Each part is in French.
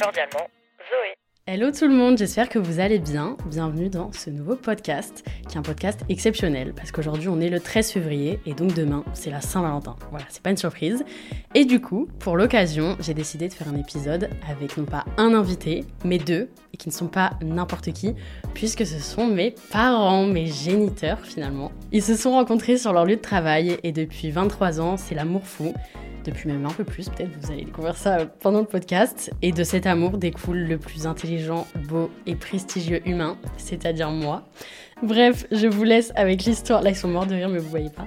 Cordialement. Hello tout le monde, j'espère que vous allez bien. Bienvenue dans ce nouveau podcast, qui est un podcast exceptionnel, parce qu'aujourd'hui on est le 13 février, et donc demain c'est la Saint-Valentin. Voilà, c'est pas une surprise. Et du coup, pour l'occasion, j'ai décidé de faire un épisode avec non pas un invité, mais deux, et qui ne sont pas n'importe qui, puisque ce sont mes parents, mes géniteurs finalement. Ils se sont rencontrés sur leur lieu de travail, et depuis 23 ans, c'est l'amour fou depuis même un peu plus, peut-être vous allez découvrir ça pendant le podcast. Et de cet amour découle le plus intelligent, beau et prestigieux humain, c'est-à-dire moi. Bref, je vous laisse avec l'histoire. Là, ils sont morts de rire, mais vous voyez pas.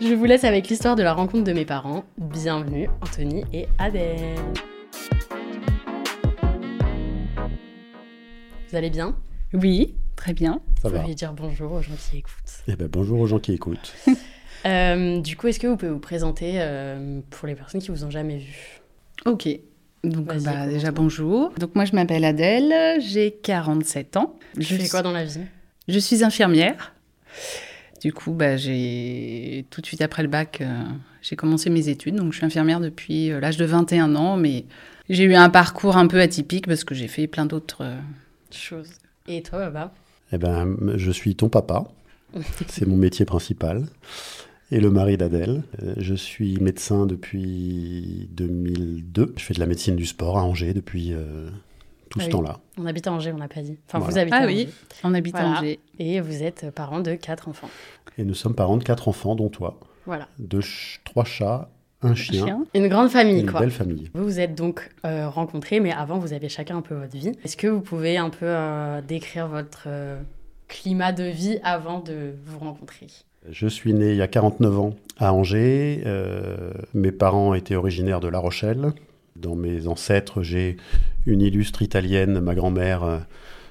Je vous laisse avec l'histoire de la rencontre de mes parents. Bienvenue, Anthony et Adèle. Vous allez bien? Oui, très bien. Ça Vous va. dire bonjour aux gens qui écoutent. Eh ben, bonjour aux gens qui écoutent. Euh, du coup, est-ce que vous pouvez vous présenter euh, pour les personnes qui vous ont jamais vu? Ok. Donc bah, déjà bonjour. Donc moi je m'appelle Adèle, j'ai 47 ans. Tu Je fais suis- quoi dans la vie? Je suis infirmière. Du coup, bah, j'ai tout de suite après le bac, euh, j'ai commencé mes études. Donc je suis infirmière depuis euh, l'âge de 21 ans, mais j'ai eu un parcours un peu atypique parce que j'ai fait plein d'autres euh, Chose. Et toi, Baba? Eh ben, je suis ton papa. C'est mon métier principal. Et le mari d'Adèle. Euh, Je suis médecin depuis 2002. Je fais de la médecine du sport à Angers depuis euh, tout Ah ce oui. temps-là. On habite à Angers, on n'a pas dit. Enfin, Voilà. vous habitez Ah à oui. Angers. en habitant Voilà. Angers. Et vous êtes parents de quatre enfants. Et nous sommes parents de quatre enfants, dont toi. Voilà. Deux ch- trois chats, un chien, Chien. Une grande famille, une quoi. belle famille. Vous vous êtes donc euh, rencontrés, mais avant, vous avez chacun un peu votre vie. Est-ce que vous pouvez un peu euh, décrire votre euh, climat de vie avant de vous rencontrer? Je suis né il y a 49 ans à Angers. Euh, mes parents étaient originaires de La Rochelle. Dans mes ancêtres, j'ai une illustre italienne, ma grand-mère, euh,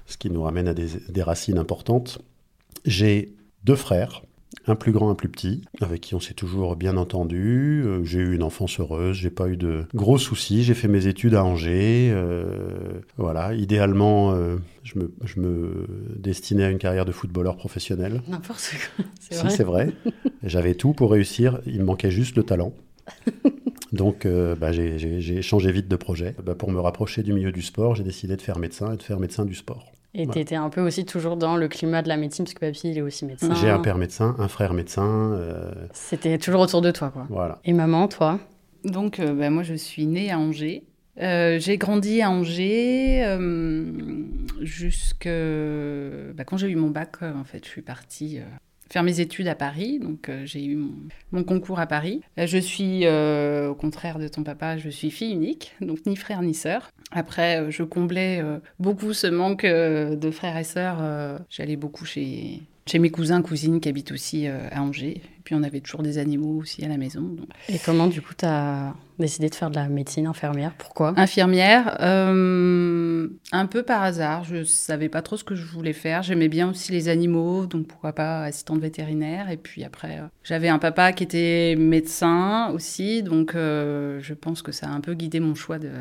ce qui nous ramène à des, des racines importantes. J'ai deux frères, un plus grand, un plus petit, avec qui on s'est toujours bien entendu. Euh, j'ai eu une enfance heureuse, j'ai pas eu de gros soucis. J'ai fait mes études à Angers. euh, voilà, idéalement, euh, je, me, je me destinais à une carrière de footballeur professionnel. N'importe quoi. C'est Si, vrai. c'est vrai. J'avais tout pour réussir, il me manquait juste le talent. Donc, euh, bah, j'ai- j'ai j'ai changé vite de projet. Bah, pour me rapprocher du milieu du sport, j'ai décidé de faire médecin et de faire médecin du sport. Et Voilà. t'étais un peu aussi toujours dans le climat de la médecine, parce que papy, il est aussi médecin. J'ai un père médecin, un frère médecin. euh, C'était toujours autour de toi, quoi. voilà. Et maman, toi? Donc, euh, bah, moi, je suis née à Angers. Euh, j'ai grandi à Angers euh, jusque bah, quand j'ai eu mon bac. en fait, je suis partie euh, faire mes études à Paris. Donc, euh, j'ai eu mon, concours à Paris. Je suis, euh, au contraire de ton papa, je suis fille unique, donc ni frère ni sœur. Après, euh, je comblais beaucoup ce manque de frères et sœurs. J'allais beaucoup chez chez mes cousins, cousines qui habitent aussi euh, à Angers. Et puis, on avait toujours des animaux aussi à la maison. donc Et comment, du coup, t'as décidé de faire de la médecine infirmière? Pourquoi? Infirmière, euh, un peu par hasard. Je savais pas trop ce que je voulais faire. J'aimais bien aussi les animaux, donc pourquoi pas assistante vétérinaire. Et puis après, euh, j'avais un papa qui était médecin aussi, donc euh, je pense que ça a un peu guidé mon choix de,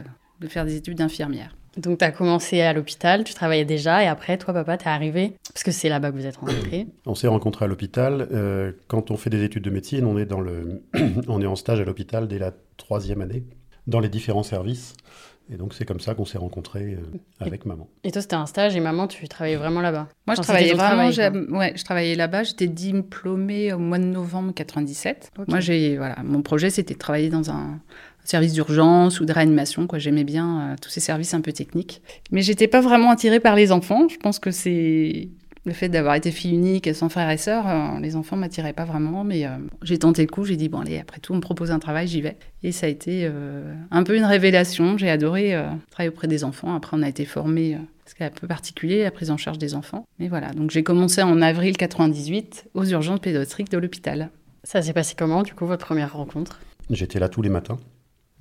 de faire des études d'infirmière. Donc, tu as commencé à l'hôpital, tu travaillais déjà, et après, toi, papa, t'es arrivé, parce que c'est là-bas que vous êtes rencontrés. On s'est rencontrés à l'hôpital. Euh, quand on fait des études de médecine, on est, dans le... on est en stage à l'hôpital dès la troisième année, dans les différents services. Et donc, c'est comme ça qu'on s'est rencontrés euh, avec maman. Et toi, c'était un stage, et maman, tu travaillais vraiment là-bas? Moi, je Enfin, travaillais vraiment. travail, ouais, je travaillais là-bas. J'étais diplômée au mois de novembre 97. Ok. Moi, j'ai voilà, mon projet, c'était de travailler dans un service d'urgence ou de réanimation. Quoi, j'aimais bien euh, tous ces services un peu techniques. Mais j'étais pas vraiment attirée par les enfants. Je pense que c'est le fait d'avoir été fille unique et sans frère et sœur, euh, les enfants m'attiraient pas vraiment. Mais euh, j'ai tenté le coup. J'ai dit bon allez, après tout, on me propose un travail, j'y vais. Et ça a été euh, un peu une révélation. J'ai adoré euh, travailler auprès des enfants. Après, on a été formés. euh, ce qui est un peu particulier, la prise en charge des enfants. Mais voilà, donc j'ai commencé en avril 98 aux urgences pédiatriques de l'hôpital. Ça s'est passé comment, du coup, votre première rencontre? J'étais là tous les matins.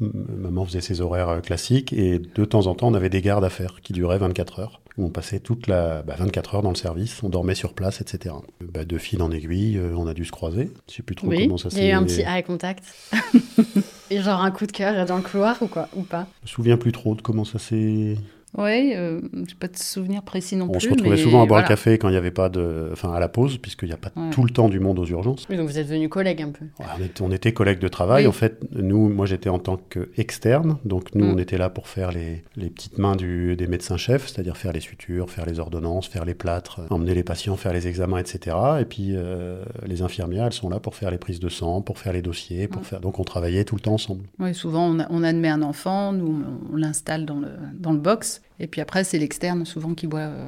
Maman faisait ses horaires euh, classiques et de temps en temps, on avait des gardes à faire qui duraient 24 heures. Où on passait toute la bah, 24 heures dans le service, on dormait sur place, etc. Bah, de fil en aiguille, euh, on a dû se croiser. Je sais plus trop Oui, comment ça il y a eu s'est. un petit eye contact. Et genre un coup de cœur dans le couloir ou quoi Ou pas? Je me souviens plus trop de comment ça s'est. Ouais, euh, j'ai pas de souvenir précis non On plus. se retrouvait mais souvent à boire voilà. le café quand il n'y avait pas de. Enfin, à la pause, puisqu'il n'y a pas Ouais. tout le temps du monde aux urgences. Oui, donc vous êtes devenus collègues un peu. Ouais, On était, on était collègues de travail. Oui. En fait, nous, moi j'étais en tant qu'externe. Donc nous, Mm. on était là pour faire les, les petites mains du, des médecins-chefs, c'est-à-dire faire les sutures, faire les ordonnances, faire les plâtres, emmener les patients faire les examens, etc. Et puis euh, les infirmières, elles sont là pour faire les prises de sang, pour faire les dossiers, pour Mm. faire. Donc on travaillait tout le temps ensemble. Oui, souvent on, a- on admet un enfant, nous on, on l'installe dans le, dans le box, et puis après c'est l'externe souvent qui voit, euh,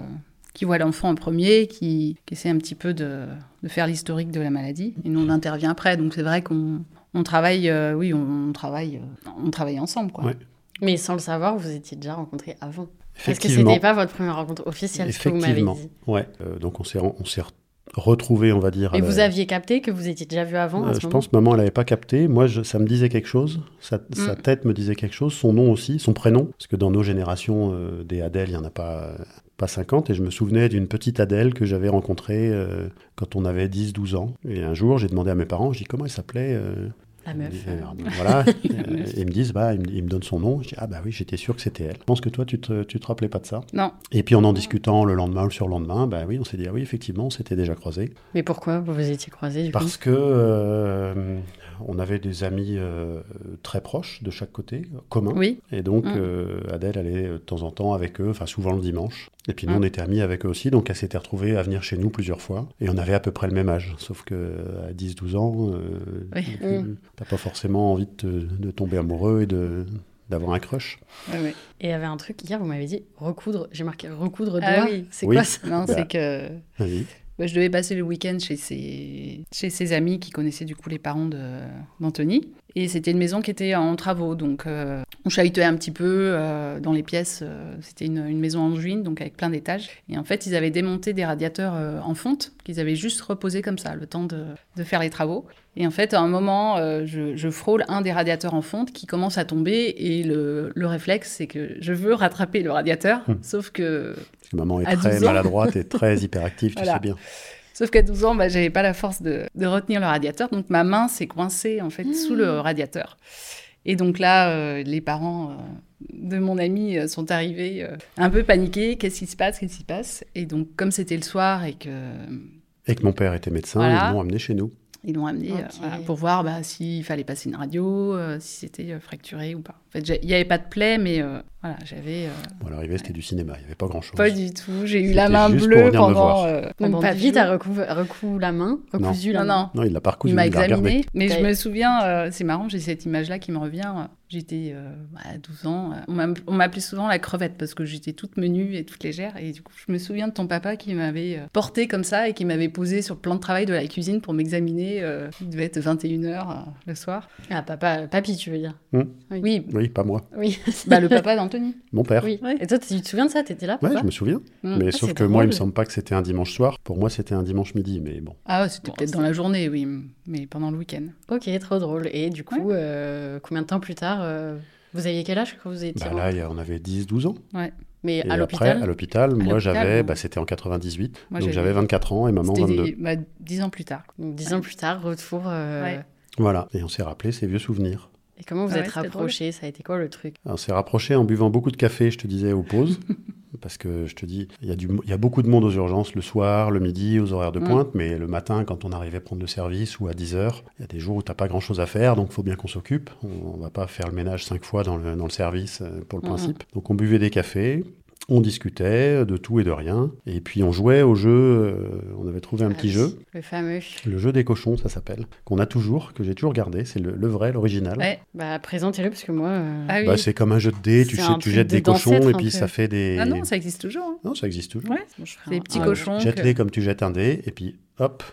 qui voit l'enfant en premier, qui, qui essaie un petit peu de, de faire l'historique de la maladie, et nous on intervient après. Donc c'est vrai qu'on on travaille, euh, oui, on, on travaille, euh, on travaille ensemble, quoi. Ouais. Mais sans le savoir, vous étiez déjà rencontrés avant. Parce que c'était pas votre première rencontre officielle, ce que vous m'avez dit. Ouais. Euh, donc on s'est on s'est re- retrouvés, on va dire. Et la- vous aviez capté que vous étiez déjà vu avant à Euh, ce je moment pense que maman, elle n'avait pas capté. Moi, je- ça me disait quelque chose. Sa, sa Mm. tête me disait quelque chose. Son nom aussi, son prénom. Parce que dans nos générations, euh, des Adèles, il n'y en a pas, euh, pas 50. Et je me souvenais d'une petite Adèle que j'avais rencontrée euh, quand on avait 10-12 ans. Et un jour, j'ai demandé à mes parents, je dis comment elle s'appelait La meuf. euh, voilà. Ils me disent, bah, ils me, ils me donnent son nom. Je dis, ah bah oui, j'étais sûr que c'était elle. Je pense que toi, tu te, tu te rappelais pas de ça. Non, Et puis en en discutant le lendemain ou le surlendemain, bah oui, on s'est dit, ah oui, effectivement, on s'était déjà croisés. Mais pourquoi vous vous étiez croisés du coup? Parce que euh, on avait des amis euh, très proches de chaque côté, communs. oui, Et donc Mm. euh, Adèle allait euh, de temps en temps avec eux, enfin souvent le dimanche. Et puis nous Mm. on était amis avec eux aussi, donc elle s'était retrouvée à venir chez nous plusieurs fois. Et on avait à peu près le même âge, sauf que à 10-12 ans, euh, Oui. Mm. t'as pas forcément envie de, te- de tomber amoureux et de d'avoir un crush. ouais, ouais. Et il y avait un truc, hier vous m'avez dit recoudre, j'ai marqué recoudre Ah doigts. oui. C'est Oui. quoi ça Non, Bah. c'est que. Ouais, je devais passer le week-end chez ses, chez ses amis qui connaissaient du coup les parents d'Anthony. Et c'était une maison qui était en travaux, donc euh, on chahutait un petit peu euh, dans les pièces. euh, c'était une, une maison en juin, donc avec plein d'étages. Et en fait, ils avaient démonté des radiateurs euh, en fonte qu'ils avaient juste reposés comme ça, le temps de, de faire les travaux. Et en fait, à un moment, je, je frôle un des radiateurs en fonte qui commence à tomber. Et le, le réflexe, c'est que je veux rattraper le radiateur, Hmm. sauf que que maman est À très 12 ans. maladroite et très hyperactive, tu Voilà. sais bien. Sauf qu'à 12 ans, bah, j'avais pas la force de, de retenir le radiateur, donc ma main s'est coincée en fait sous le radiateur. Et donc là, euh, les parents euh, de mon ami euh, sont arrivés euh, un peu paniqués. Qu'est-ce qui se passe? Qu'est-ce qui se passe? Et donc, comme c'était le soir et que Et que mon père était médecin, Voilà. ils m'ont amené chez nous. ils l'ont amené euh, Ok. voilà, pour voir bah, s'il fallait passer une radio, euh, si c'était euh, fracturé ou pas. En fait, il n'y avait pas de plaie, mais euh, voilà, j'avais euh, Bon, à l'arrivée, c'était du cinéma, il n'y avait pas grand-chose. pas du tout. J'ai eu la main bleue pendant. euh, Donc pendant papy dix t'as jours. recou... recou la main, recousu la Non, main. non. Non, il l'a pas recousu, Il m'a l'a examiné, mais je me souviens, euh, c'est marrant, j'ai cette image-là qui me revient. J'étais euh, à 12 ans, euh, on m'a- on m'appelait souvent la crevette parce que j'étais toute menue et toute légère. Et du coup, je me souviens de ton papa qui m'avait euh, portée comme ça et qui m'avait posé sur le plan de travail de la cuisine pour m'examiner. euh, il devait être 21h le soir. Ah papa, papy tu veux dire? Oui, Oui, pas moi. Oui. bah, le papa Mon père. oui. Et toi tu te souviens de ça? T'étais là? Ouais, je me souviens. Mm. Mais Ah, sauf que moi, il me semble pas que c'était un dimanche soir. Pour moi, c'était un dimanche midi, mais bon. Ah, ouais, c'était Bon, peut-être dans la journée, oui, mais pendant le week-end. Ok, trop drôle. Et du coup, euh, combien de temps plus tard euh, Vous aviez quel âge quand vous étiez Bah là, on avait 10-12 ans. Mais Et à après, l'hôpital? à l'hôpital, moi, j'avais, bah, c'était en 98. Moi, donc j'avais- j'avais 24 ans et maman C'était 22. des- bah, dix ans plus tard. Donc dix ans plus tard, retour. euh, Ouais. Voilà. Et on s'est rappelé ces vieux souvenirs. Et comment vous Ah êtes ouais, rapprochés? Ça a été quoi le truc? On s'est rapproché en buvant beaucoup de café, je te disais, aux pauses. parce que je te dis, il y, a du- il y a beaucoup de monde aux urgences le soir, le midi, aux horaires de Mm. pointe, mais le matin, quand on arrivait prendre le service ou à 10h, il y a des jours où tu n'as pas grand-chose à faire, donc il faut bien qu'on s'occupe. On ne va pas faire le ménage cinq fois dans le, dans le service euh, pour le Mhm. principe. Donc on buvait des cafés. On discutait de tout et de rien. Et puis on jouait au jeu. euh, on avait trouvé un Ah petit oui, jeu. Le fameux. Le jeu des cochons, ça s'appelle. Qu'on a toujours, que j'ai toujours gardé. C'est le, le vrai, l'original. Ouais. Bah présentez-le parce que moi. euh, Ah oui. Bah, c'est comme un jeu de dés. Tu, tu jettes de des cochons et puis peu. ça fait des. Ah non, ça existe toujours. hein. Non, ça existe toujours. Ouais. bon, je ferai C'est un- des petits un- cochons. que- Jette-les comme tu jettes un dé, et puis hop.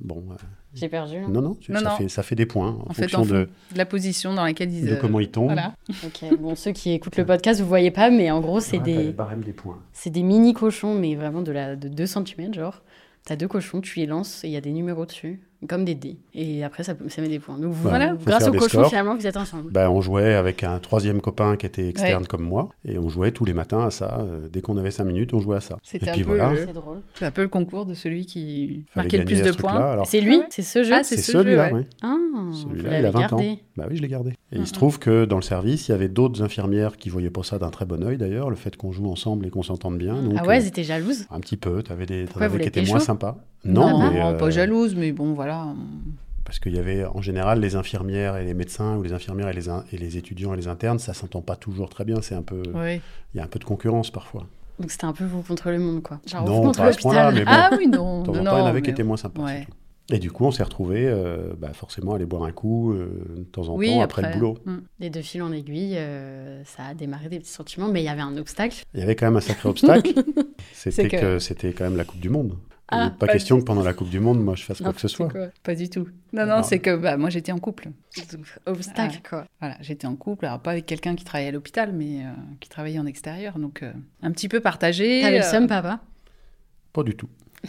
Bon, euh, J'ai perdu. là. non, non, tu- Non, ça, non. Fait, ça fait des points en, En fait, fonction en de, de la position dans laquelle ils. de euh, comment ils tombent. Voilà. Ok, bon, ceux qui écoutent le podcast, vous voyez pas, mais en gros, c'est Ouais, des, barèmes des points. c'est des mini cochons, mais vraiment de, la, de 2 cm, genre. T'as deux cochons, tu les lances et il y a des numéros dessus. Comme des dés. Et après, ça, ça met des points. Donc, Voilà, grâce au des cochon, scores. finalement, vous êtes ensemble. Bah, on jouait avec un troisième copain qui était externe Ouais. comme moi, et on jouait tous les matins à ça. Euh, Dès qu'on avait cinq minutes, on jouait à ça. C'était un puis peu voilà, le- C'est drôle. C'est un peu le concours de celui qui fallait marquait le plus de points. Alors, C'est lui Ah ouais. C'est ce jeu Ah, c'est ce jeu, celui-là, ouais. oui. Ah, Celui-là, il a 20 gardé. ans. Bah oui, je l'ai gardé. Et il se Mhm. trouve que dans le service, il y avait d'autres infirmières qui voyaient pas ça d'un très bon œil d'ailleurs, le fait qu'on joue ensemble et qu'on s'entende bien. Donc, Ah ouais, euh, elles étaient jalouses un petit peu. T'avais des, t'en Pourquoi, vous avais qui étaient moins sympas. Non, Non, mais, euh, pas jalouse, mais bon, voilà. parce qu'il y avait en général les infirmières et les médecins ou les infirmières et les, in- et les étudiants et les internes, ça s'entend pas toujours très bien. C'est un peu, il y a un peu de concurrence parfois. Donc c'était un peu vous contre le monde, quoi. Genre Non, vous contre pas à ce point-là, l'hôpital. mais bon. Ah oui, non. Non, temps, il y en avait qui étaient moins sympas. Ouais. Et du coup, on s'est retrouvés, euh, bah, forcément, à aller boire un coup euh, de temps en Oui, temps après, le boulot. Mm. Et de fil en aiguille, euh, ça a démarré des petits sentiments, mais il y avait un obstacle. Il y avait quand même un sacré obstacle. C'était que, c'était quand même la Coupe du Monde. Il Ah, pas pas question que pendant la Coupe du Monde, moi, je fasse quoi que ce soit. Pas du tout. Non, non, Non. c'est que bah, moi j'étais en couple. Donc, obstacle, quoi. Voilà, j'étais en couple, alors pas avec quelqu'un qui travaillait à l'hôpital, mais euh, qui travaillait en extérieur, donc euh, un petit peu partagé. T'avais le euh, seum, papa? Pas du tout.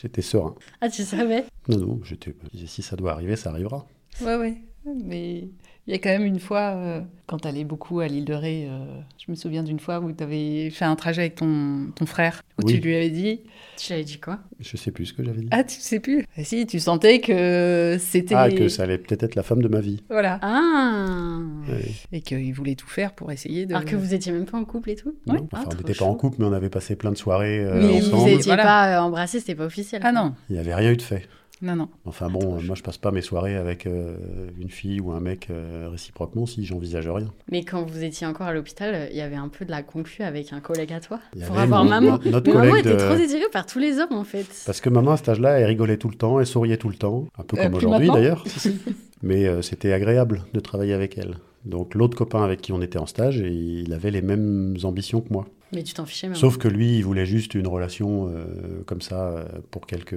J'étais serein. Ah, tu savais? Non, non, j'étais. je disais, Si ça doit arriver, ça arrivera. Ouais, ouais. Mais il y a quand même une fois, euh, quand t'allais beaucoup à l'île de Ré, euh, je me souviens d'une fois où t'avais fait un trajet avec ton, ton frère, où Oui. tu lui avais dit Tu l'avais dit quoi? Je sais plus ce que j'avais dit. Ah, tu sais plus? Ah, Si, tu sentais que c'était. Ah, que ça allait peut-être être la femme de ma vie. Voilà. Ah Ouais. Et qu'il voulait tout faire pour essayer de. Alors que vous étiez même pas en couple et tout? Non, Ah, enfin, on trop n'était pas en couple, mais on avait passé plein de soirées euh, Mais vous ensemble. étiez Voilà. pas euh, embrassés, c'était pas officiel. Ah non, Il n'y avait rien eu de fait. Non, non. Enfin bon, euh, moi je passe pas mes soirées avec euh, une fille ou un mec euh, réciproquement si j'envisage rien. Mais quand vous étiez encore à l'hôpital, il y avait un peu de la concu avec un collègue à toi Il y pour avoir maman. no- notre Mais maman collègue était de- trop désirée par tous les hommes en fait. Parce que maman à cet âge-là, elle rigolait tout le temps, elle souriait tout le temps, un peu Euh, comme aujourd'hui d'ailleurs. Mais euh, c'était agréable de travailler avec elle. Donc l'autre copain avec qui on était en stage, il avait les mêmes ambitions que moi. Mais tu t'en fichais même. Sauf que lui, il voulait juste une relation euh, comme ça euh, pour quelques,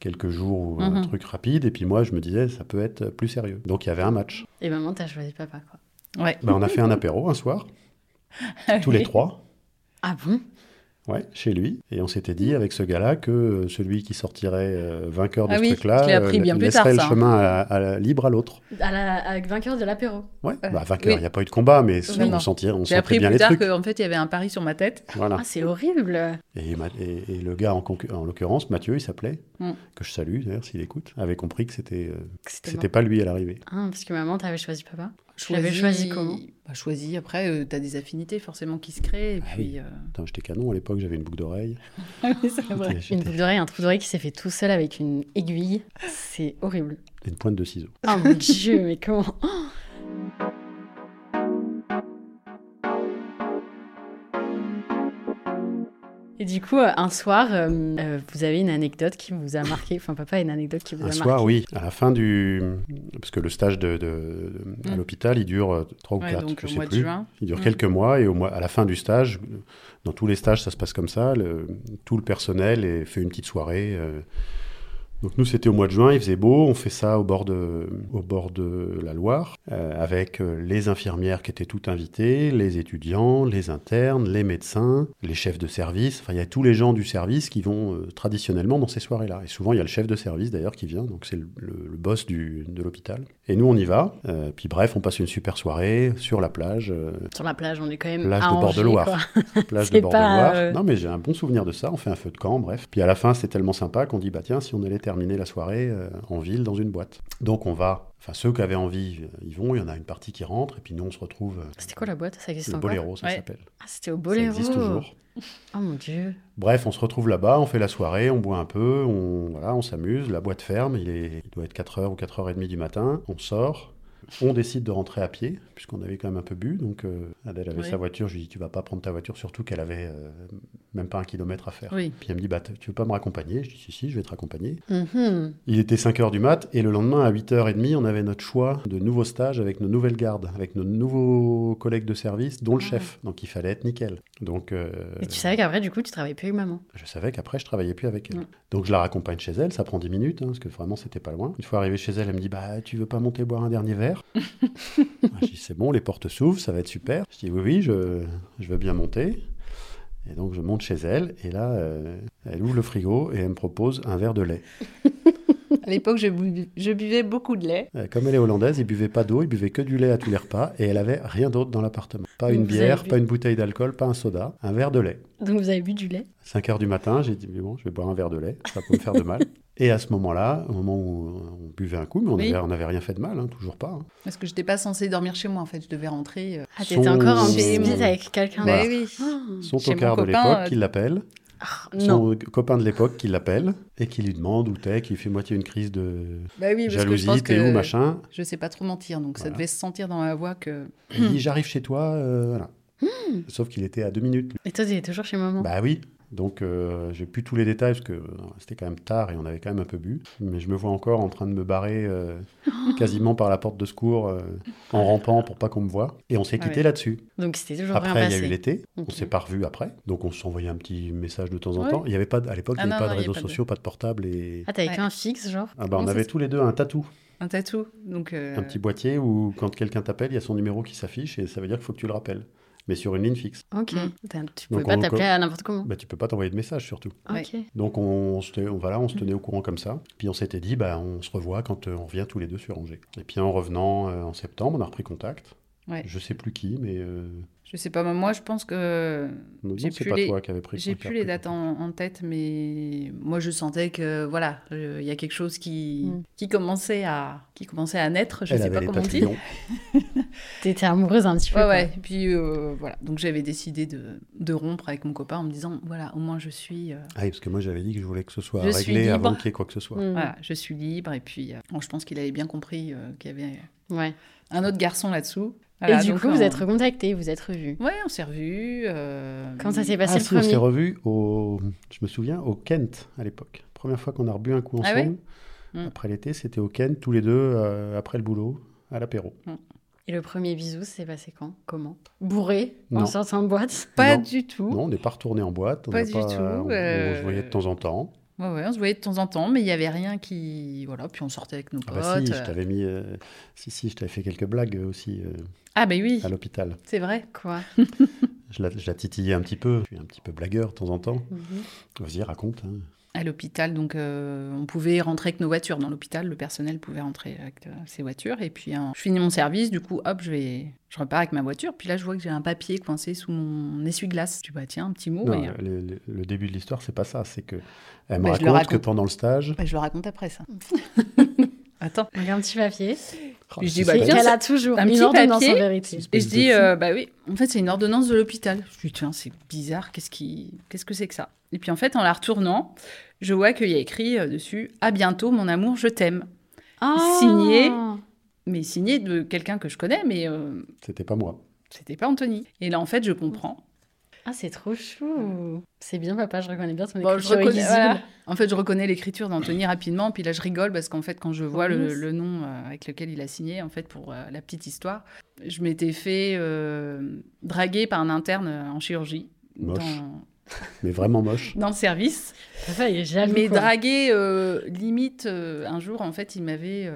quelques jours ou un Mhm. truc rapide. Et puis moi, je me disais, ça peut être plus sérieux. Donc il y avait un match. Et maman, t'as choisi papa quoi. Ouais. Ben, on a fait un apéro un soir, tous les trois. Ah bon? Ouais, chez lui. Et on s'était dit avec ce gars-là que euh, celui qui sortirait euh, vainqueur de Ah ce oui, truc-là plus laisserait tard, le ça, hein. chemin à- à- libre à l'autre. à la, Avec vainqueur de l'apéro. Ouais, Euh, bah, vainqueur, il oui. n'y a pas eu de combat, mais non. on sentait, on J'ai sentait appris bien plus les tard trucs. qu'en fait il y avait un pari sur ma tête. Voilà. Ah, c'est horrible. Et, ma- et- et le gars, en, l'occurrence, Mathieu, il s'appelait, Mm. que je salue d'ailleurs s'il écoute, avait compris que c'était euh, C'était pas lui à l'arrivée. Ah, parce que maman, t'avais choisi papa. Tu l'avais choisi comment? Bah, Choisi, après, euh, t'as des affinités forcément qui se créent. Et Ah puis, Putain, j'étais canon à l'époque, j'avais une boucle d'oreille. euh, oui, c'est vrai. J'étais- Une boucle d'oreille, un trou d'oreille qui s'est fait tout seul avec une aiguille. C'est horrible. Une pointe de ciseaux. Oh mon dieu, mais comment? Du coup, euh, un soir, euh, euh, vous avez une anecdote qui vous a marqué. Enfin, papa a une anecdote qui vous a Un marqué. soir, oui, à la fin du. Parce que le stage de, de- de- à Mm. l'hôpital, il dure 3 ou Ouais, 4, donc je au sais mois de plus. juin. Il dure Mm. quelques mois et au mois, à la fin du stage, dans tous les stages, ça se passe comme ça. le- tout le personnel est- fait une petite soirée. euh. Donc nous, c'était au mois de juin, il faisait beau. On fait ça au bord de, au bord de la Loire, euh, avec euh, les infirmières qui étaient toutes invitées, les étudiants, les internes, les médecins, les chefs de service. Enfin, il y a tous les gens du service qui vont euh, traditionnellement dans ces soirées-là. Et souvent, il y a le chef de service d'ailleurs qui vient, donc c'est le, le- le boss du- de l'hôpital. Et nous, on y va. Euh, puis bref, on passe une super soirée sur la plage. Sur la plage, on est quand même Plage à de Angers, Bord-de-Loire. quoi. plage de bord de Loire. Non, mais j'ai un bon souvenir de ça. On fait un feu de camp, bref. Puis à la fin, c'est tellement sympa qu'on dit, bah tiens, si on allait terminer la soirée euh, en ville, dans une boîte. Donc on va, enfin ceux qui avaient envie, euh, ils vont. Il y en a une partie qui rentre, et puis nous, on se retrouve. euh, C'était quoi la boîte? Ça existe le encore? Boléro, ça Ouais. s'appelle. Ah, c'était au Ça Boléro. existe toujours. Oh mon dieu. Bref, on se retrouve là-bas, on fait la soirée, on boit un peu, on, voilà, on s'amuse, la boîte ferme, il, est, il doit être 4h ou 4h30 du matin, on sort, on décide de rentrer à pied, puisqu'on avait quand même un peu bu, donc euh, Adèle avait Oui. sa voiture, je lui dis tu vas pas prendre ta voiture, surtout qu'elle avait euh, même pas un kilomètre à faire. Oui. Puis elle me dit bah, tu veux pas me raccompagner? Je dis si si, je vais te raccompagner. Mhm. Il était 5h du mat, et le lendemain à 8h30, on avait notre choix de nouveaux stages avec nos nouvelles gardes, avec nos nouveaux collègues de service, dont le Ah. chef, donc il fallait être nickel. Donc... euh, Et tu savais qu'après, du coup, tu travaillais plus avec maman? je savais qu'après, je travaillais plus avec elle. Mm. Donc, je la raccompagne chez elle. Ça prend 10 minutes, hein, parce que vraiment, c'était pas loin. Une fois arrivé chez elle, elle me dit Bah, tu veux pas monter boire un dernier verre? Ah, Je dis C'est bon, les portes s'ouvrent, ça va être super. Je dis Oui, oui, je, je veux bien monter. Et donc, je monte chez elle. Et là, euh, elle ouvre le frigo et elle me propose un verre de lait. À l'époque, je, bu- je buvais beaucoup de lait. Euh, Comme elle est hollandaise, ils buvaient pas d'eau, ils buvaient que du lait à tous les repas et elle avait rien d'autre dans l'appartement. Pas une bière, bu- pas une bouteille d'alcool, pas un soda, un verre de lait. Donc vous avez bu du lait 5 heures du matin, j'ai dit, mais bon, je vais boire un verre de lait, ça peut me faire de mal. Et à ce moment-là, au moment où on buvait un coup, mais on n'avait rien fait de mal, hein, toujours pas. hein. Parce que je n'étais pas censée dormir chez moi, en fait. Je devais rentrer. euh, Ah, Son- t'étais encore en bisbise avec quelqu'un Voilà. Bah oui. Son tocard de l'époque euh, qui l'appelle, Ah, son non. copain de l'époque qui l'appelle et qui lui demande où t'es, qui fait moitié une crise de Bah oui, jalousie, t'es où, machin. je sais pas trop mentir, donc ça devait se sentir dans ma voix que. Il dit, j'arrive chez toi, euh, voilà. Hmm. Sauf qu'il était à deux minutes. lui. Et toi, t'es toujours chez maman Bah oui. Donc, euh, j'ai plus tous les détails parce que euh, c'était quand même tard et on avait quand même un peu bu. Mais je me vois encore en train de me barrer euh, quasiment par la porte de secours euh, en rampant pour pas qu'on me voie. Et on s'est Ah quitté ouais. là-dessus. Donc c'était toujours Après, il y a eu l'été. On s'est pas revus après. Donc, on s'envoyait un petit message de temps en Ouais. temps. Il y avait pas, de- à l'époque, Ah il n'y non, avait pas non, de réseaux pas de- sociaux, pas de portable. Et... Ah, t'avais Ouais. qu'un fixe, genre? Ah bah, on avait tous les deux un tatou, Un tatou. Donc. euh, un petit boîtier où quand quelqu'un t'appelle, il y a son numéro qui s'affiche et ça veut dire qu'il faut que tu le rappelles. Mais sur une ligne fixe. Ok. Mm. Tu pouvais Donc, pas on- t'appeler à n'importe comment. Bah, tu peux pas t'envoyer de message surtout. Ouais. Ok. Donc on, se tenait, on- voilà, on se tenait au courant comme ça. Puis on s'était dit, bah, on se revoit quand euh, on revient tous les deux sur Angers. Et puis en revenant euh, en septembre, on a repris contact. Ouais. Je sais plus qui, mais euh, Je sais pas, moi je pense que non, J'ai c'est plus pas les- toi qui avais pris plus les dates en, en tête, mais moi je sentais que voilà, euh, il y a quelque chose qui, Mm. qui commençait à qui commençait à naître. Je Elle sais avait pas les comment dire. T'étais amoureuse un petit peu. Ouais, quoi. ouais. Et puis euh, voilà, donc j'avais décidé de, de rompre avec mon copain en me disant voilà, au moins je suis euh, Ah oui, parce que moi j'avais dit que je voulais que ce soit Je réglé avant qu'il y ait quoi que ce soit. Mm. voilà, je suis libre et puis euh, bon, je pense qu'il avait bien compris euh, qu'il y avait Ouais. un autre garçon là-dessous. Voilà, Et du coup, vous on- êtes recontactés, vous êtes revus. Ouais, on s'est revus. euh, Comment ça s'est passé Ah le si, on s'est premier revus au, je me souviens, au Kent à l'époque. Première fois qu'on a rebu un coup Ah ouais ensemble. Mm. Après l'été, c'était au Kent, tous les deux, euh, après le boulot, à l'apéro. Et le premier bisou, c'est passé quand? Comment? Bourré En Non. sortant de boîte? Pas Non. du tout. Non, on n'est pas retourné en boîte. On Pas du pas- tout, On, on euh, se voyait de temps en temps. Ouais, ouais, on se voyait de temps en temps, mais il y avait rien qui. Voilà, puis on sortait avec nos Ah potes. bah si, je euh. t'avais mis... euh, Si, si, je t'avais fait quelques blagues aussi euh, Ah, bah oui, à l'hôpital. c'est vrai. Quoi Je la, je la titillais un petit peu. Je suis un petit peu blagueur de temps en temps. Mhm. Vas-y, raconte. hein. À l'hôpital, donc euh, on pouvait rentrer avec nos voitures. Dans l'hôpital, le personnel pouvait rentrer avec euh, ses voitures. Et puis, hein, je finis mon service, du coup, hop, je vais. Je repars avec ma voiture, puis là je vois que j'ai un papier coincé sous mon essuie-glace. Je dis bah tiens, un petit mot. Non, et, euh, le, le- le début de l'histoire, c'est pas ça. C'est que elle me Bah, je le raconte que pendant le stage... bah, je le raconte après ça. Attends. Donc un petit papier. Oh, je dis, bah, tiens, c'est a toujours un une petit ordonnance papier. en vérité. Et je dis, euh, bah oui, en fait, c'est une ordonnance de l'hôpital. Je dis, tiens, c'est bizarre, qu'est-ce qui... qu'est-ce que c'est que ça? Et puis en fait, en la retournant, je vois qu'il y a écrit euh, dessus À bientôt, mon amour, je t'aime. Ah Signé. Mais signé de quelqu'un que je connais, mais euh, C'était pas moi. c'était pas Anthony. Et là, en fait, je comprends. Ah, c'est trop chou. C'est bien, papa, je reconnais bien ton Bon, je écriture reconnais, illisible. voilà. En fait, je reconnais l'écriture d'Anthony rapidement, puis là, je rigole parce qu'en fait, quand je vois le, nom euh, avec lequel il a signé, en fait, pour euh, la petite histoire, je m'étais fait euh, draguer par un interne en chirurgie. Moche. Dans, Mais vraiment moche. dans le service. Papa, il est jaloux. mais quoi. dragué, euh, limite, euh, un jour, en fait, il m'avait.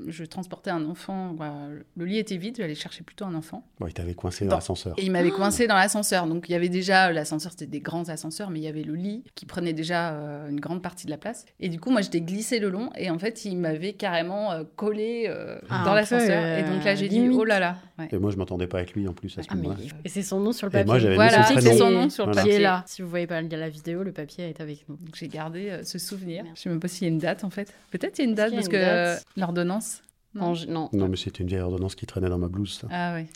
Euh, je transportais un enfant. voilà, le lit était vide, j'allais chercher plutôt un enfant. Bon, il t'avait coincé dans Dans- l'ascenseur. Et il m'avait coincé dans l'ascenseur. Donc il y avait déjà. L'ascenseur, c'était des grands ascenseurs, mais il y avait le lit qui prenait déjà euh, une grande partie de la place. Et du coup, moi, j'étais glissée le long. Et en fait, il m'avait carrément euh, collé euh, Ah, dans l'ascenseur. et donc là, j'ai euh, dit oh là là. Ouais. Et moi, je m'entendais pas avec lui en plus à ce Ah, mais... moment-là. Et c'est son nom sur le Et papier. moi, j'avais Voilà, son c'est son nom sur le Voilà. papier. là. Si vous voyez pas la vidéo, le papier est avec nous. Donc j'ai gardé euh, ce souvenir. Je sais même pas s'il y a une date en fait. Peut-être il y a une date parce que euh, l'ordonnance. Non. Mais c'était une vieille ordonnance qui traînait dans ma blouse, ça. Ah ouais.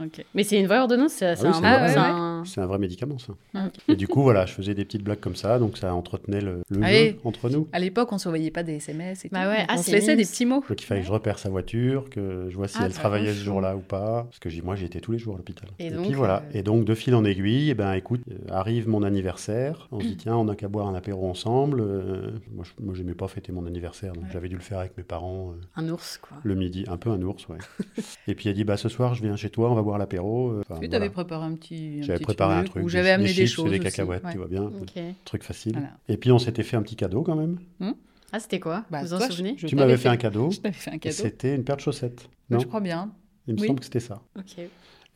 Ok. Mais c'est une vraie ordonnance, c'est oui, un, vrai- vrai, c'est ouais. un- C'est un vrai médicament, ça. Mm. Et du coup, voilà, je faisais des petites blagues comme ça, donc ça entretenait le, le Ah jeu entre nous. À l'époque, on ne s'envoyait pas des SMS et Bah tout. ouais, donc ah, on se laissait des petits mots. Donc il fallait que je repère sa voiture, que je vois si Ah, elle travaillait ce jour-là ou pas. Parce que moi, j'y étais tous les jours à l'hôpital. Et Et, donc, puis voilà. euh, Et donc, de fil en aiguille, eh ben, écoute, euh, arrive mon anniversaire. On se dit, tiens, on n'a qu'à boire un apéro ensemble. Euh, moi, je moi, j'aimais pas fêter mon anniversaire, donc Ouais. j'avais dû le faire avec mes parents euh, un ours, quoi. le midi. Un peu un ours, ouais. et puis, elle dit, bah, ce soir, je viens chez toi, on va boire l'apéro. Euh, enfin, Tu voilà. avais préparé un petit. un J'avais petit préparé un truc, des- j'avais amené des, chips et choses. des aussi. cacahuètes, Ouais. tu vois bien. Truc facile. Voilà. Et puis, on s'était fait un petit cadeau quand même. Ah, c'était quoi? Bah, Vous en je- souvenez? je tu m'avais fait un cadeau. Je t'avais fait un cadeau. c'était une paire de chaussettes. Ouais, Non Je crois bien. Il me Oui. semble que c'était ça. Ok.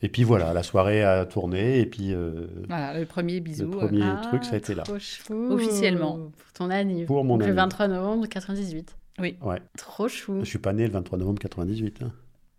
Et puis voilà, la soirée a tourné et puis euh, Voilà, le premier bisou. le euh, premier Ah, truc, ça a été là. Trop chou. Officiellement. Pour ton anniv. Pour mon Le anniv. 23 novembre 98. Oui. Ouais. Trop chou. Je suis pas né le 23 novembre 98. hein.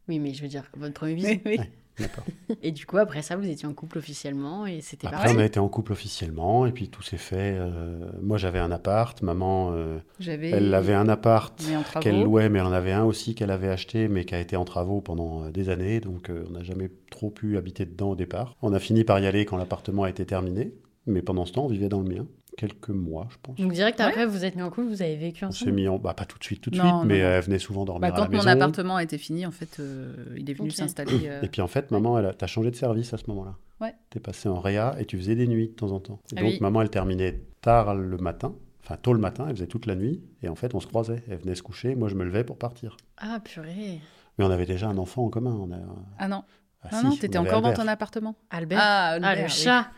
Oui, mais je veux dire, votre premier bisou. Oui, oui. Ouais. Et du coup, après ça, vous étiez en couple officiellement et c'était Après, on a été en couple officiellement et puis tout s'est fait. euh, moi, j'avais un appart. Maman, euh, elle avait un appart qu'elle louait, mais elle en avait un aussi qu'elle avait acheté, mais qui a été en travaux pendant euh, des années. Donc, euh, on n'a jamais trop pu habiter dedans au départ. On a fini par y aller quand l'appartement a été terminé. Mais pendant ce temps, on vivait dans le mien. Quelques mois, je pense. Donc direct Ouais. après, vous êtes mis en couple, vous avez vécu On s'est ensemble mis en... Bah, pas tout de suite, tout de Non, suite, non, mais non. elle venait souvent dormir Bah, à la quand mon appartement été fini, en fait, euh, il est venu s'installer. euh, Et puis en fait, maman, elle a... t'as changé de service à ce moment-là. Ouais. T'es passé en réa et tu faisais des nuits de temps en temps. Et Ah donc oui. maman, elle terminait tard le matin, enfin tôt le matin, elle faisait toute la nuit. Et en fait, on se croisait. Elle venait se coucher, moi je me levais pour partir. Ah, purée. Mais on avait déjà un enfant en commun. On a... Ah non, Ah, ah si, non, on t'étais encore dans ton appartement. Albert. Ah, Ah, le oui. chat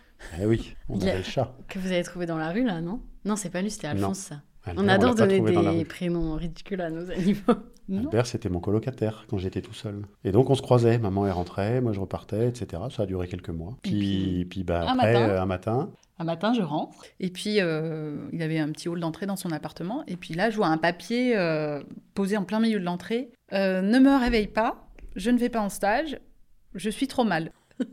Eh oui, on avait le chat. que vous avez trouvé dans la rue, là, non? Non, c'est pas lui, c'était. Alphonse, ça. Albert, On adore donner des prénoms ridicules à nos animaux. Non? Albert, c'était mon colocataire quand j'étais tout seul. Et donc on se croisait. Maman, elle rentrait, moi je repartais, etc. Ça a duré quelques mois. Puis, puis, bah, un après, matin. euh, un matin, Un matin, je rentre. Et puis, euh, il avait un petit hall d'entrée dans son appartement. Et puis là, je vois un papier euh, posé en plein milieu de l'entrée. Euh, ne me réveille pas, je ne vais pas en stage, je suis trop mal.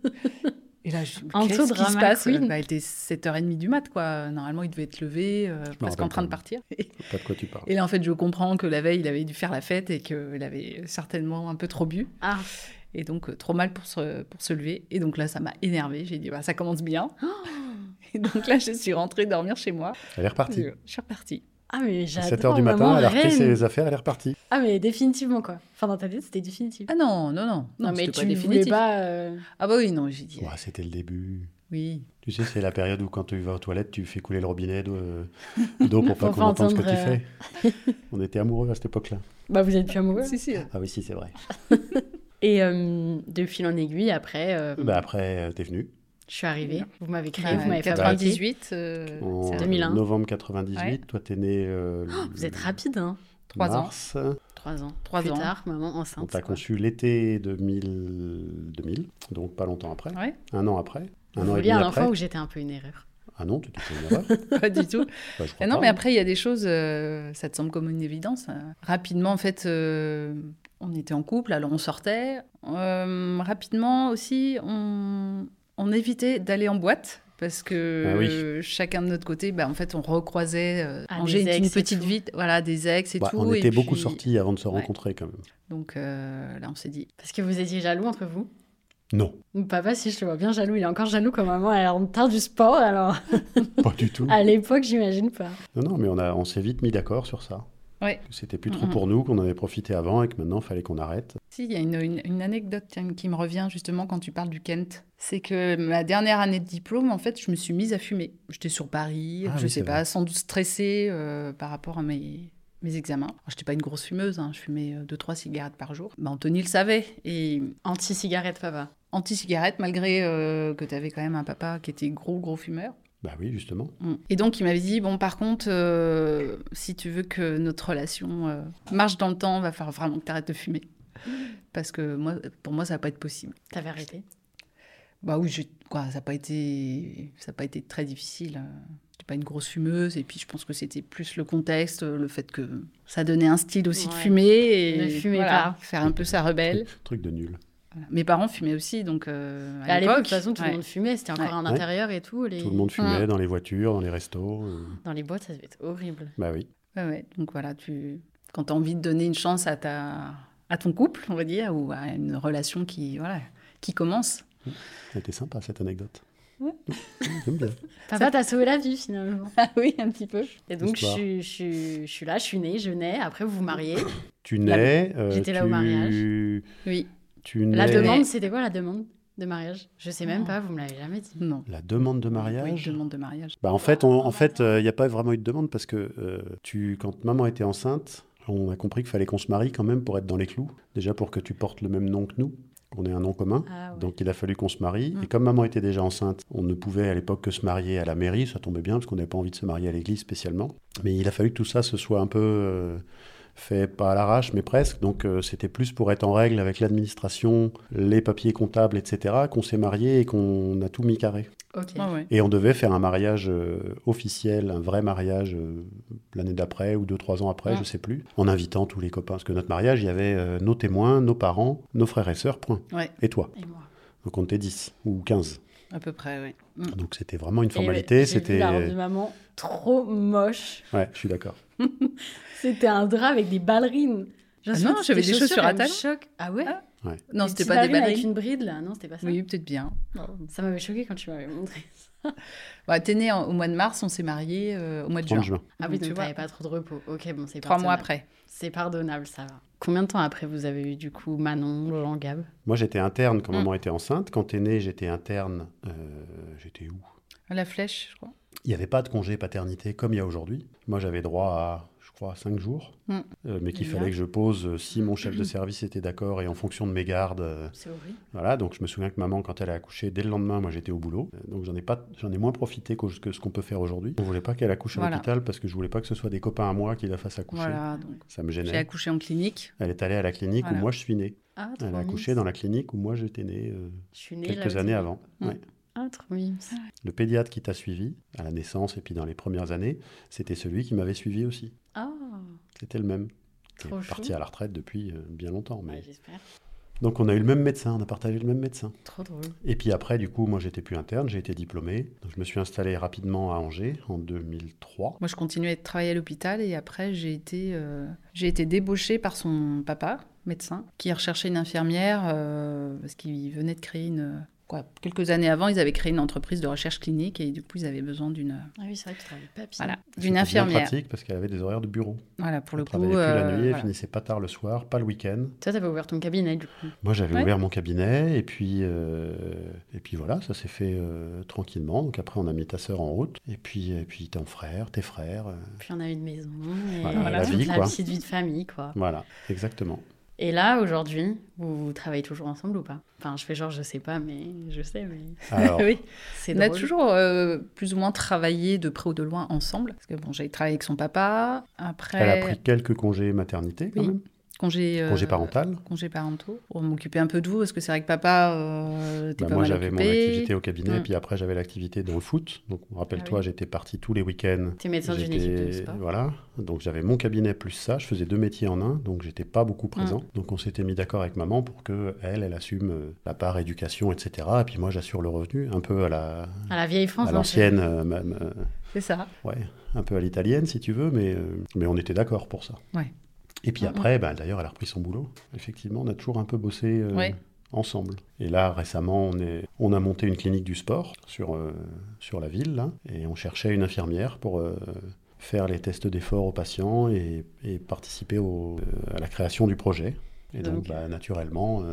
Et là, je qu'est-ce qui se passe queen. bah, Il était 7h30 du mat, quoi. Normalement, il devait être levé, euh, presque en train de partir. pas de quoi tu parles. Et là, en fait, je comprends que la veille, il avait dû faire la fête et qu'il avait certainement un peu trop bu. Ah, Et donc, euh, trop mal pour se, pour se lever. Et donc là, ça m'a énervé. J'ai dit, bah, ça commence bien. Et donc là, je suis rentrée dormir chez moi. Elle est repartie. Je, je suis repartie. Ah mais À j'adore. 7h du matin, elle a repris ses affaires, elle est repartie. Ah mais définitivement, quoi. Enfin, dans ta tête, c'était définitif. Ah non, non, non. non, mais tu pas ne voulais définitif. pas... euh, Ah bah oui, non, j'ai dit. Ouais, c'était le début. Oui. Tu sais, c'est la période où quand tu vas aux toilettes, tu fais couler le robinet d'eau pour pas qu'on entende ce que tu fais. On était amoureux à cette époque-là. Bah, vous êtes plus amoureux. Si, si. Ah oui, si, c'est vrai. Et euh, de fil en aiguille, après, euh, Bah après, euh, t'es venu. Je suis arrivée. Vous m'avez créé, vous m'avez fabriqué. 98. euh, En c'est- 2001. novembre 98. Ouais. Toi, t'es né. euh, Oh, vous êtes rapide, hein Trois ans. Trois ans. Trois plus ans. tard, maman On enceinte. t'a quoi. conçu l'été 2000, 2000, donc pas longtemps après. Ouais. Un an après. Un Vous an et demi un après. enfant où j'étais un peu une erreur. Ah non, tu étais une erreur. Pas du tout. Bah, je Ah non, pas. mais après, il y a des choses, euh, ça te semble comme une évidence. euh. Rapidement, en fait, euh, on était en couple, alors on sortait. Euh, rapidement aussi, on, on évitait d'aller en boîte. Parce que Ah oui. euh, chacun de notre côté, bah, en fait, on recroisait euh, Ah, Angers, une petite vie, voilà, des ex et Bah, tout. on et était beaucoup puis- sortis avant de se Ouais. rencontrer quand même. Donc euh, là, on s'est dit, Parce que vous étiez jaloux entre vous? Non, Papa, si je le vois bien jaloux, il est encore jaloux comme maman, elle rentre tard du sport, alors pas du tout. à l'époque, j'imagine pas. Non, non, mais on, a, on s'est vite mis d'accord sur ça. Ouais. Que C'était plus trop pour nous, qu'on avait profité avant et que maintenant, il fallait qu'on arrête. Si, il y a une, une- une anecdote qui me revient justement quand tu parles du Kent. C'est que ma dernière année de diplôme, en fait, je me suis mise à fumer. J'étais sur Paris, Ah je oui, sais pas, vrai. sans doute stressée euh, par rapport à mes, mes examens. Je n'étais pas une grosse fumeuse, hein, je fumais 2-3 cigarettes par jour. Bah, Anthony le savait. Et Anti-cigarette, papa. anti-cigarette, malgré euh, que tu avais quand même un papa qui était gros, gros fumeur. Bah oui, justement. Mm. Et donc, il m'avait dit, bon, par contre, euh, si tu veux que notre relation euh, marche dans le temps, va falloir vraiment que tu arrêtes de fumer. Parce que moi, pour moi, ça va pas être possible. T'avais arrêté? Bah oui, quoi, ça n'a pas, été... ça a pas été très difficile. Je n'étais pas une grosse fumeuse. Et puis, je pense que c'était plus le contexte, le fait que ça donnait un style aussi de fumer. Et Ne fumez voilà, pas. Faire un peu sa rebelle. Truc de nul. Voilà. Mes parents fumaient aussi, donc euh, à, À l'époque, de toute façon, tout le ouais. monde fumait, c'était encore Ouais. en Ouais. intérieur et tout. Les... Tout le monde fumait dans les voitures, dans les restos. euh, Dans les boîtes, ça devait être horrible. Bah oui. Ouais, ouais. Donc voilà, tu... quand tu as envie de donner une chance à, ta... à ton couple, on va dire, ou à une relation qui, voilà, qui commence, Ça a été sympa cette anecdote. Ouais. J'aime bien. Papa t'a sauvé la vie finalement. ah oui, un petit peu. Et donc, je je, suis, je suis là, je suis née, je nais. Après, vous vous mariez. Tu nais. euh, J'étais là au tu- mariage. Oui, Tu La demande, c'était quoi la demande de mariage? Je sais même pas, vous me l'avez jamais dit. non. La demande de Oui, mariage? demande de mariage. Bah, en fait, il en fait, n'y a pas vraiment eu de demande parce que euh, tu, quand maman était enceinte, on a compris qu'il fallait qu'on se marie quand même pour être dans les clous. Déjà pour que tu portes le même nom que nous, qu'on ait un nom commun. Ah ouais. Donc il a fallu qu'on se marie. Mm. Et comme maman était déjà enceinte, on ne pouvait à l'époque que se marier à la mairie. Ça tombait bien parce qu'on n'avait pas envie de se marier à l'église spécialement. Mais il a fallu que tout ça se soit un peu euh, fait pas à l'arrache, mais presque. Donc euh, c'était plus pour être en règle avec l'administration, les papiers comptables, etc., qu'on s'est marié et qu'on a tout mis carré. Ah ouais. Et on devait faire un mariage euh, officiel, un vrai mariage euh, l'année d'après ou deux, trois ans après, Mm. je sais plus, en invitant tous les copains. Parce que notre mariage, il y avait euh, nos témoins, nos parents, nos frères et sœurs, point. Ouais, Et toi. Et moi. Donc on était 10 ou 15. à peu près, oui. Mm. Donc c'était vraiment une Et formalité. ouais, j'ai vu C'était. la robe de maman trop moche. Ouais, je suis d'accord. C'était un drap avec des ballerines. J'ai Ah non, j'avais des chaussures à talons. choquent. Ah ouais Ah, Non, Des c'était pas des ballerines avec une bride là, non, c'était pas ça. Oui, peut-être bien. Ça m'avait choqué quand tu m'avais montré. Bah, T'es né en- au mois de mars, on s'est mariés euh, au mois de juin. 30 juin. Ah oui, tu donc t'avais pas trop de repos. Ok, bon, c'est trois mois pardonnable. après. C'est pardonnable, ça va. Combien de temps après vous avez eu du coup Manon, Jean, Gab? Moi, j'étais interne quand Mm. maman était enceinte. Quand t'es né, j'étais interne. euh, j'étais où? À la flèche, je crois. Il n'y avait pas de congé paternité comme il y a aujourd'hui. Moi, j'avais droit à, je crois, 5 jours. Mm. Euh, mais qu'il fallait que je pose euh, si mon chef de service était d'accord et en fonction de mes gardes. euh, C'est horrible. voilà, donc je me souviens que maman, quand elle a accouché, dès le lendemain, moi j'étais au boulot. Donc j'en ai, pas, j'en ai moins profité que ce qu'on peut faire aujourd'hui. On voulait pas qu'elle accouche à Voilà. l'hôpital parce que je voulais pas que ce soit des copains à moi qui la fassent accoucher. Voilà, donc Ça me j'ai gênait. accouché en clinique. Elle est allée à la clinique Voilà. où moi je suis né. Ah, Elle a accouché dans la clinique où moi j'étais né Je suis née quelques années avant. Mm. Ouais. Ah. Le pédiatre qui t'a suivi à la naissance et puis dans les premières années, c'était celui qui m'avait suivi aussi. Ah, C'était le même. Qui Trop est parti à la retraite depuis euh, bien longtemps. Mais... ouais, j'espère. Donc on a eu le même médecin, on a partagé le même médecin. Trop drôle. Et puis après, du coup, moi j'étais plus interne, j'ai été diplômé. Donc je me suis installé rapidement à Angers en 2003. Moi, je continuais à travailler à l'hôpital et après, j'ai été, euh, j'ai été débauchée par son papa, médecin, qui recherchait une infirmière euh, parce qu'il venait de créer une. Quoi, quelques années avant, ils avaient créé une entreprise de recherche clinique et du coup, ils avaient besoin d'une Ah oui, c'est vrai que tu bien. voilà, C'était d'une bien infirmière. pratique parce qu'elle avait des horaires de bureau. Voilà, pour Elle le coup. travaillait plus la euh, nuit, elle voilà. finissait pas tard le soir, pas le week-end. Toi, t'avais ouvert ton cabinet du coup. Moi, j'avais Ouais. ouvert mon cabinet et puis, euh, et puis voilà, ça s'est fait euh, tranquillement. Donc après, on a mis ta sœur en route et puis, et puis ton frère, tes frères. euh, Puis on a une maison. Et Voilà, la toute vie, la petite vie de famille, quoi. voilà, exactement. Et là, aujourd'hui, vous, vous travaillez toujours ensemble ou pas? Enfin, je fais genre, je sais pas, mais je sais, mais. Alors, oui, C'est on a toujours euh, plus ou moins travaillé de près ou de loin ensemble. Parce que bon, j'ai travaillé avec son papa. Après, elle a pris quelques congés maternité quand Oui. même. Congé, euh, Congés parental. congés parentaux pour m'occuper un peu de vous parce que c'est vrai que papa euh, était Bah, pas moi, j'avais mon activité au cabinet, Mm. puis après, j'avais l'activité dans le foot. Donc, rappelle-toi, Ah oui. j'étais parti tous les week-ends. T'es médecin sport. Voilà. Donc, j'avais mon cabinet plus ça. Je faisais deux métiers en un, donc j'étais pas beaucoup présent. Mm. Donc, on s'était mis d'accord avec maman pour que elle, elle assume euh, la part éducation, etc. Et puis moi, j'assure le revenu, un peu à la, À la vieille France, à hein, l'ancienne, euh, C'est ça. ouais, un peu à l'italienne, si tu veux, mais, mais on était d'accord pour ça. Ouais. Et puis Mm, après, bah, d'ailleurs, elle a repris son boulot. Effectivement, on a toujours un peu bossé euh, Ouais. ensemble. Et là, récemment, on, est, on a monté une clinique du sport sur, euh, sur la ville, là, et on cherchait une infirmière pour euh, faire les tests d'effort aux patients et, et participer au- à la création du projet. Et donc, Donc, bah, naturellement,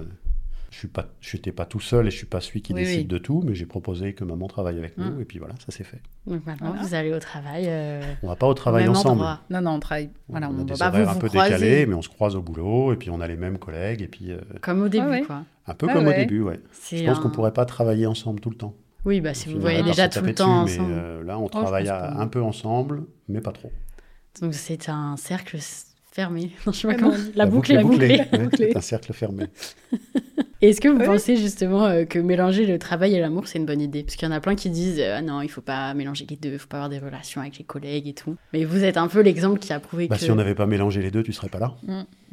je n'étais pas tout seul et je suis pas celui qui Oui, décide oui. de tout, mais j'ai proposé que maman travaille avec nous, et puis voilà, ça s'est fait. Donc maintenant, Voilà. vous allez au travail. euh, On va pas au travail même ensemble. endroit. Non, non, on travaille. Voilà, on on a des bah, vous horaires un peu croisez. décalés, mais on se croise au boulot, et puis on a les mêmes collègues, et puis euh, Comme au début, ouais. quoi. un peu Ah comme au début, ouais. Je pense un- qu'on pourrait pas travailler ensemble tout le temps. Oui, bah si vous voyez déjà tout le temps dessus, ensemble. Mais euh, là, on je travaille pas. un peu ensemble, mais pas trop. Donc c'est un cercle s- fermé. Non, je sais pas Ah comment. La, boucle est bouclée. ouais, c'est un cercle fermé. Est-ce que vous Oui. pensez justement euh, que mélanger le travail et l'amour, c'est une bonne idée? Parce qu'il y en a plein qui disent euh, ah non, il faut pas mélanger les deux, il faut pas avoir des relations avec les collègues et tout. Mais vous êtes un peu l'exemple qui a prouvé Bah, que. Si on n'avait pas mélangé les deux, tu serais pas là.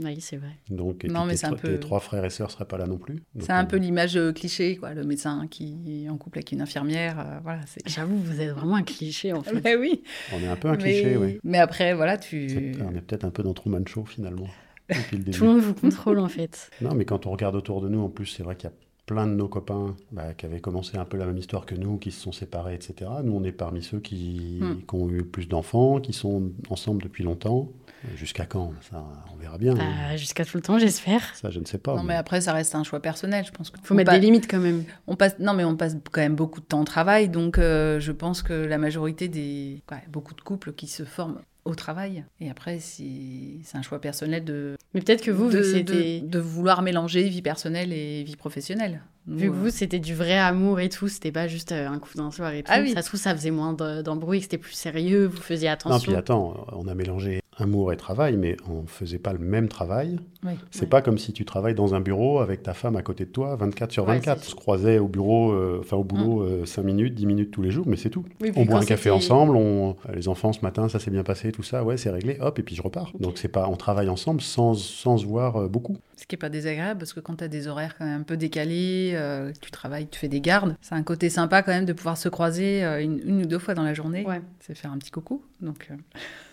Oui, c'est vrai. Donc, et Non, puis mais tes, c'est un peu- tes trois frères et sœurs seraient pas là non plus. C'est un euh, peu l'image euh, cliché, quoi. Le médecin qui est en couple avec une infirmière. euh, voilà, c'est. J'avoue, vous êtes vraiment un cliché en fait. Mais oui. On est un peu un mais... cliché, oui. Mais après, voilà, tu. On est peut-être un peu dans Truman Show finalement. Depuis le début. Tout le monde vous contrôle en fait. Non, mais quand on regarde autour de nous, en plus, c'est vrai qu'il y a plein de nos copains bah, qui avaient commencé un peu la même histoire que nous, qui se sont séparés, etc. Nous, on est parmi ceux qui, Hmm. qui ont eu plus d'enfants, qui sont ensemble depuis longtemps. Jusqu'à quand? Ça, on verra bien. Bah, Jusqu'à tout le temps, j'espère. Ça, je ne sais pas. Non, mais après, ça reste un choix personnel, je pense. que- Faut on mettre des limites quand même. On passe, non, mais on passe quand même beaucoup de temps au travail, donc euh, je pense que la majorité des, ouais, beaucoup de couples qui se forment au travail. Et après, si- c'est un choix personnel de, Mais peut-être que vous, de, de- de vouloir mélanger vie personnelle et vie professionnelle. Nous, Vu que euh, vous, c'était du vrai amour et tout, c'était pas juste euh, un coup d'un soir et tout. Ah oui. Ça se trouve, ça faisait moins de- d'embrouille, que c'était plus sérieux, vous faisiez Non, attention. puis attends, on a mélangé amour et travail, mais on faisait pas le même travail. Oui. C'est Ouais. pas comme si tu travailles dans un bureau avec ta femme à côté de toi, 24 sur Ouais, 24. c'est on se croisait au bureau, euh, enfin au boulot, 5 minutes, 10 minutes tous les jours, mais c'est tout. Oui, On boit un café ensemble, on... les enfants ce matin, ça s'est bien passé, tout ça, ouais, c'est réglé, hop, et puis je repars. Donc c'est pas, on travaille ensemble sans, sans se voir euh, beaucoup. Ce qui n'est pas désagréable parce que quand tu as des horaires quand même un peu décalés, euh, tu travailles, tu fais des gardes, c'est un côté sympa quand même de pouvoir se croiser euh, une, une ou deux fois dans la journée. Ouais. C'est faire un petit coucou. Donc, euh,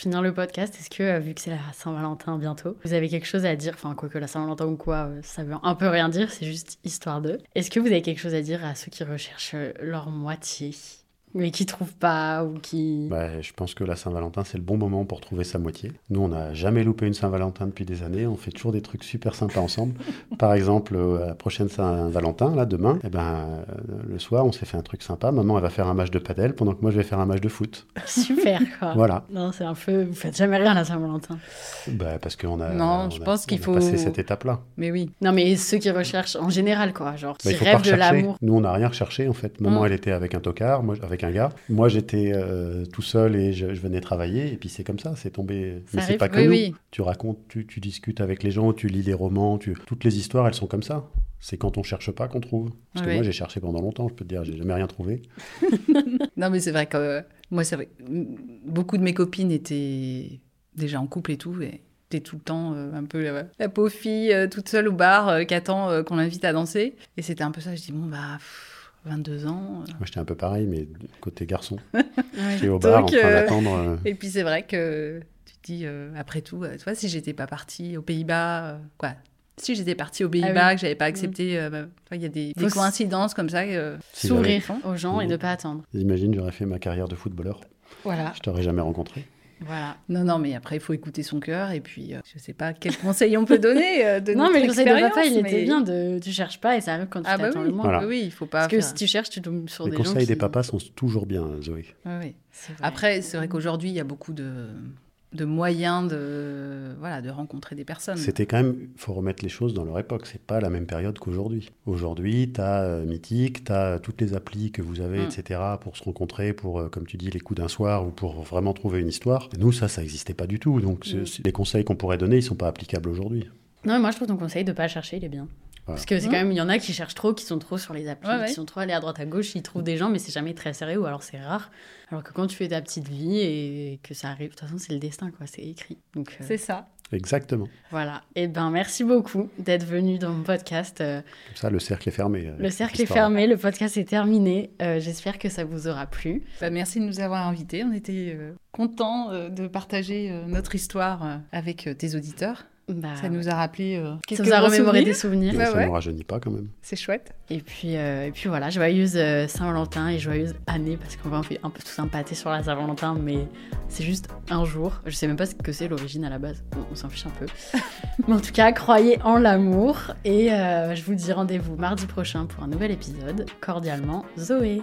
finir le podcast, est-ce que, euh, vu que c'est la Saint-Valentin bientôt, vous avez quelque chose à dire? Enfin, quoi que la Saint-Valentin ou quoi, euh, ça veut un peu rien dire, c'est juste histoire d'eux. Est-ce que vous avez quelque chose à dire à ceux qui recherchent euh, leur moitié, mais qui trouvent pas ou qui. Bah, je pense que la Saint-Valentin, c'est le bon moment pour trouver sa moitié. Nous, on n'a jamais loupé une Saint-Valentin depuis des années. On fait toujours des trucs super sympas ensemble. Par exemple, euh, à la prochaine Saint-Valentin, là, demain, eh ben, euh, le soir, on s'est fait un truc sympa. Maman, elle va faire un match de padel pendant que moi, je vais faire un match de foot. Super, quoi. Voilà. Non, c'est un peu. Vous faites jamais rien à la Saint-Valentin. Bah, parce qu'on a, Non, on je a- pense qu'il faut- passé cette étape-là. mais oui. Non, mais ceux qui recherchent en général, quoi. Genre, qui Bah, pas rêvent de l'amour. Nous, on n'a rien recherché, en fait. Maman, elle était avec un tocard, moi, avec un gars. Moi, j'étais euh, tout seul et je, je venais travailler. Et puis, c'est comme ça, c'est tombé. Mais c'est pas que oui, nous. oui. Tu racontes, tu, tu discutes avec les gens, tu lis les romans. Tu... Toutes les histoires, elles sont comme ça. C'est quand on cherche pas qu'on trouve. Parce que moi, j'ai cherché pendant longtemps, je peux te dire, j'ai jamais rien trouvé. Non, mais c'est vrai que euh, moi, c'est vrai. Beaucoup de mes copines étaient déjà en couple et tout. Et t'es tout le temps euh, un peu la, la pauvre fille euh, toute seule au bar euh, qui attend qu'on l'invite à danser. Et c'était un peu ça. Je dis, bon, bah, pff, 22 ans. euh. Moi, j'étais un peu pareil, mais côté garçon. J'étais au bar en train euh, d'attendre. euh, Et puis c'est vrai que tu te dis, euh, après tout, euh, vois, si j'étais pas partie aux Pays-Bas, euh, quoi. Si j'étais partie aux Pays-Bas, Ah oui. que j'avais pas accepté, euh, bah, tu vois, il y a des, coïncidences comme ça. euh, S'ouvrir aux gens et ne pas attendre. J'imagine, j'aurais fait ma carrière de footballeur. Voilà. Je t'aurais jamais rencontré. Voilà. Non, non, mais après, il faut écouter son cœur. Et puis, euh, je sais pas quel conseil on peut donner euh, de Non, notre mais le conseil de papa, il était bien. De... Tu cherches pas et ça arrive quand tu Ah bah t'attends oui, le moins. Voilà. oui, il faut pas Parce que si tu cherches, tu tombes sur Les des gens conseils qui... des papas sont toujours bien, Zoé. Vrai. Après, c'est vrai qu'aujourd'hui, il y a beaucoup de, de moyens de, voilà, de rencontrer des personnes. C'était quand même, faut remettre les choses dans leur époque. C'est pas la même période qu'aujourd'hui. Aujourd'hui, tu as Mythique, tu as toutes les applis que vous avez, Mm. etc., pour se rencontrer, pour, euh, comme tu dis, les coups d'un soir ou pour vraiment trouver une histoire. Nous, ça, ça n'existait pas du tout. Donc, Mm. les conseils qu'on pourrait donner, ils sont pas applicables aujourd'hui. Non, mais moi, je trouve ton conseil de pas chercher, il est bien. Voilà. Parce que c'est quand même, il y en a qui cherchent trop, qui sont trop sur les applis, Ouais, ouais. qui sont trop allés à droite à gauche, ils trouvent des gens, mais c'est jamais très sérieux ou alors c'est rare. Alors que quand tu fais ta petite vie et que ça arrive, de toute façon, c'est le destin, quoi, c'est écrit. Donc euh, C'est ça. Exactement. voilà. Et ben, merci beaucoup d'être venu dans mon podcast. Euh, Comme ça, le cercle est fermé. euh, le cercle est fermé, le podcast est terminé. Euh, J'espère que ça vous aura plu. Bah, merci de nous avoir invités. On était euh, contents euh, de partager euh, notre histoire euh, avec euh, tes auditeurs. Bah, Ça nous a rappelé euh, ça vous a remémoré souvenirs. des souvenirs. Ouais, ça ouais. ne rajeunit pas quand même. C'est chouette. Et puis, euh, et puis voilà, joyeuse euh, Saint-Valentin et joyeuse année, parce qu'on va en faire un peu tous un pâté sur la Saint-Valentin, mais c'est juste un jour. Je sais même pas ce que c'est l'origine à la base, on, on s'en fiche un peu. mais en tout cas, croyez en l'amour, et euh, je vous dis rendez-vous mardi prochain pour un nouvel épisode. Cordialement, Zoé.